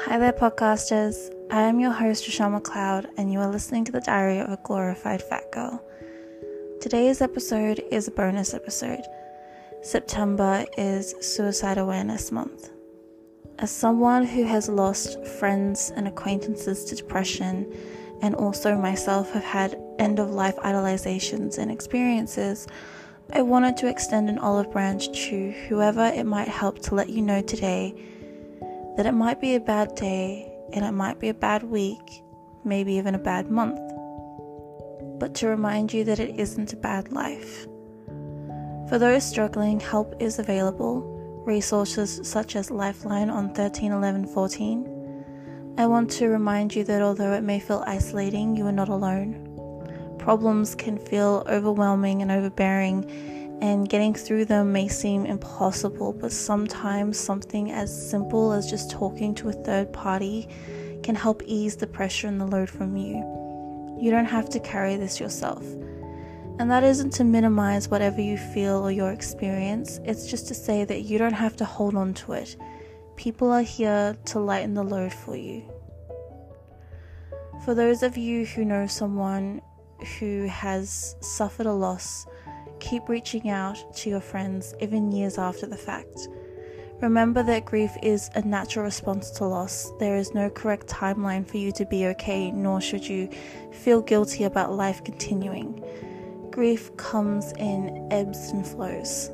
Hi there, podcasters. I am your host, Rochelle McLeod, and you are listening to the Diary of a Glorified Fat Girl. Today's episode is a bonus episode. September is Suicide Awareness Month. As someone who has lost friends and acquaintances to depression, and also myself have had end of life idolizations and experiences, I wanted to extend an olive branch to whoever it might help to let you know today that it might be a bad day and it might be a bad week, maybe even a bad month, but to remind you that it isn't a bad life. For those struggling, help is available, resources such as Lifeline on 131114. I want to remind you that although it may feel isolating, you are not alone. Problems can feel overwhelming and overbearing and getting through them may seem impossible, but sometimes something as simple as just talking to a third party can help ease the pressure and the load from you. You don't have to carry this yourself. And that isn't to minimize whatever you feel or your experience, it's just to say that you don't have to hold on to it. People are here to lighten the load for you. For those of you who know someone who has suffered a loss, keep reaching out to your friends even years after the fact. Remember that grief is a natural response to loss. There is no correct timeline for you to be okay, nor should you feel guilty about life continuing. Grief comes in ebbs and flows.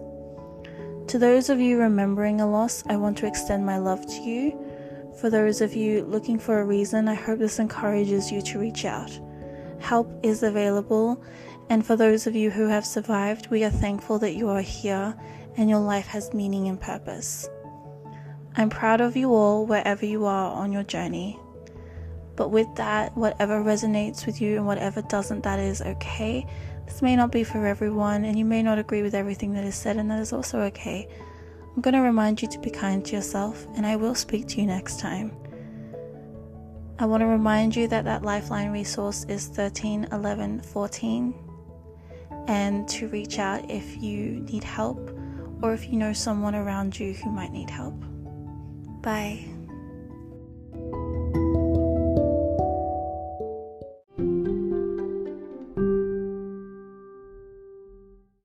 To those of you remembering a loss, I want to extend my love to you. For those of you looking for a reason, I hope this encourages you to reach out. Help is available, and for those of you who have survived, we are thankful that you are here and your life has meaning and purpose. I'm proud of you all wherever you are on your journey. But with that, whatever resonates with you and whatever doesn't, that is okay. This may not be for everyone, and you may not agree with everything that is said, and that is also okay. I'm going to remind you to be kind to yourself, and I will speak to you next time. I want to remind you that that Lifeline resource is 13 11 14 and to reach out if you need help or if you know someone around you who might need help. Bye.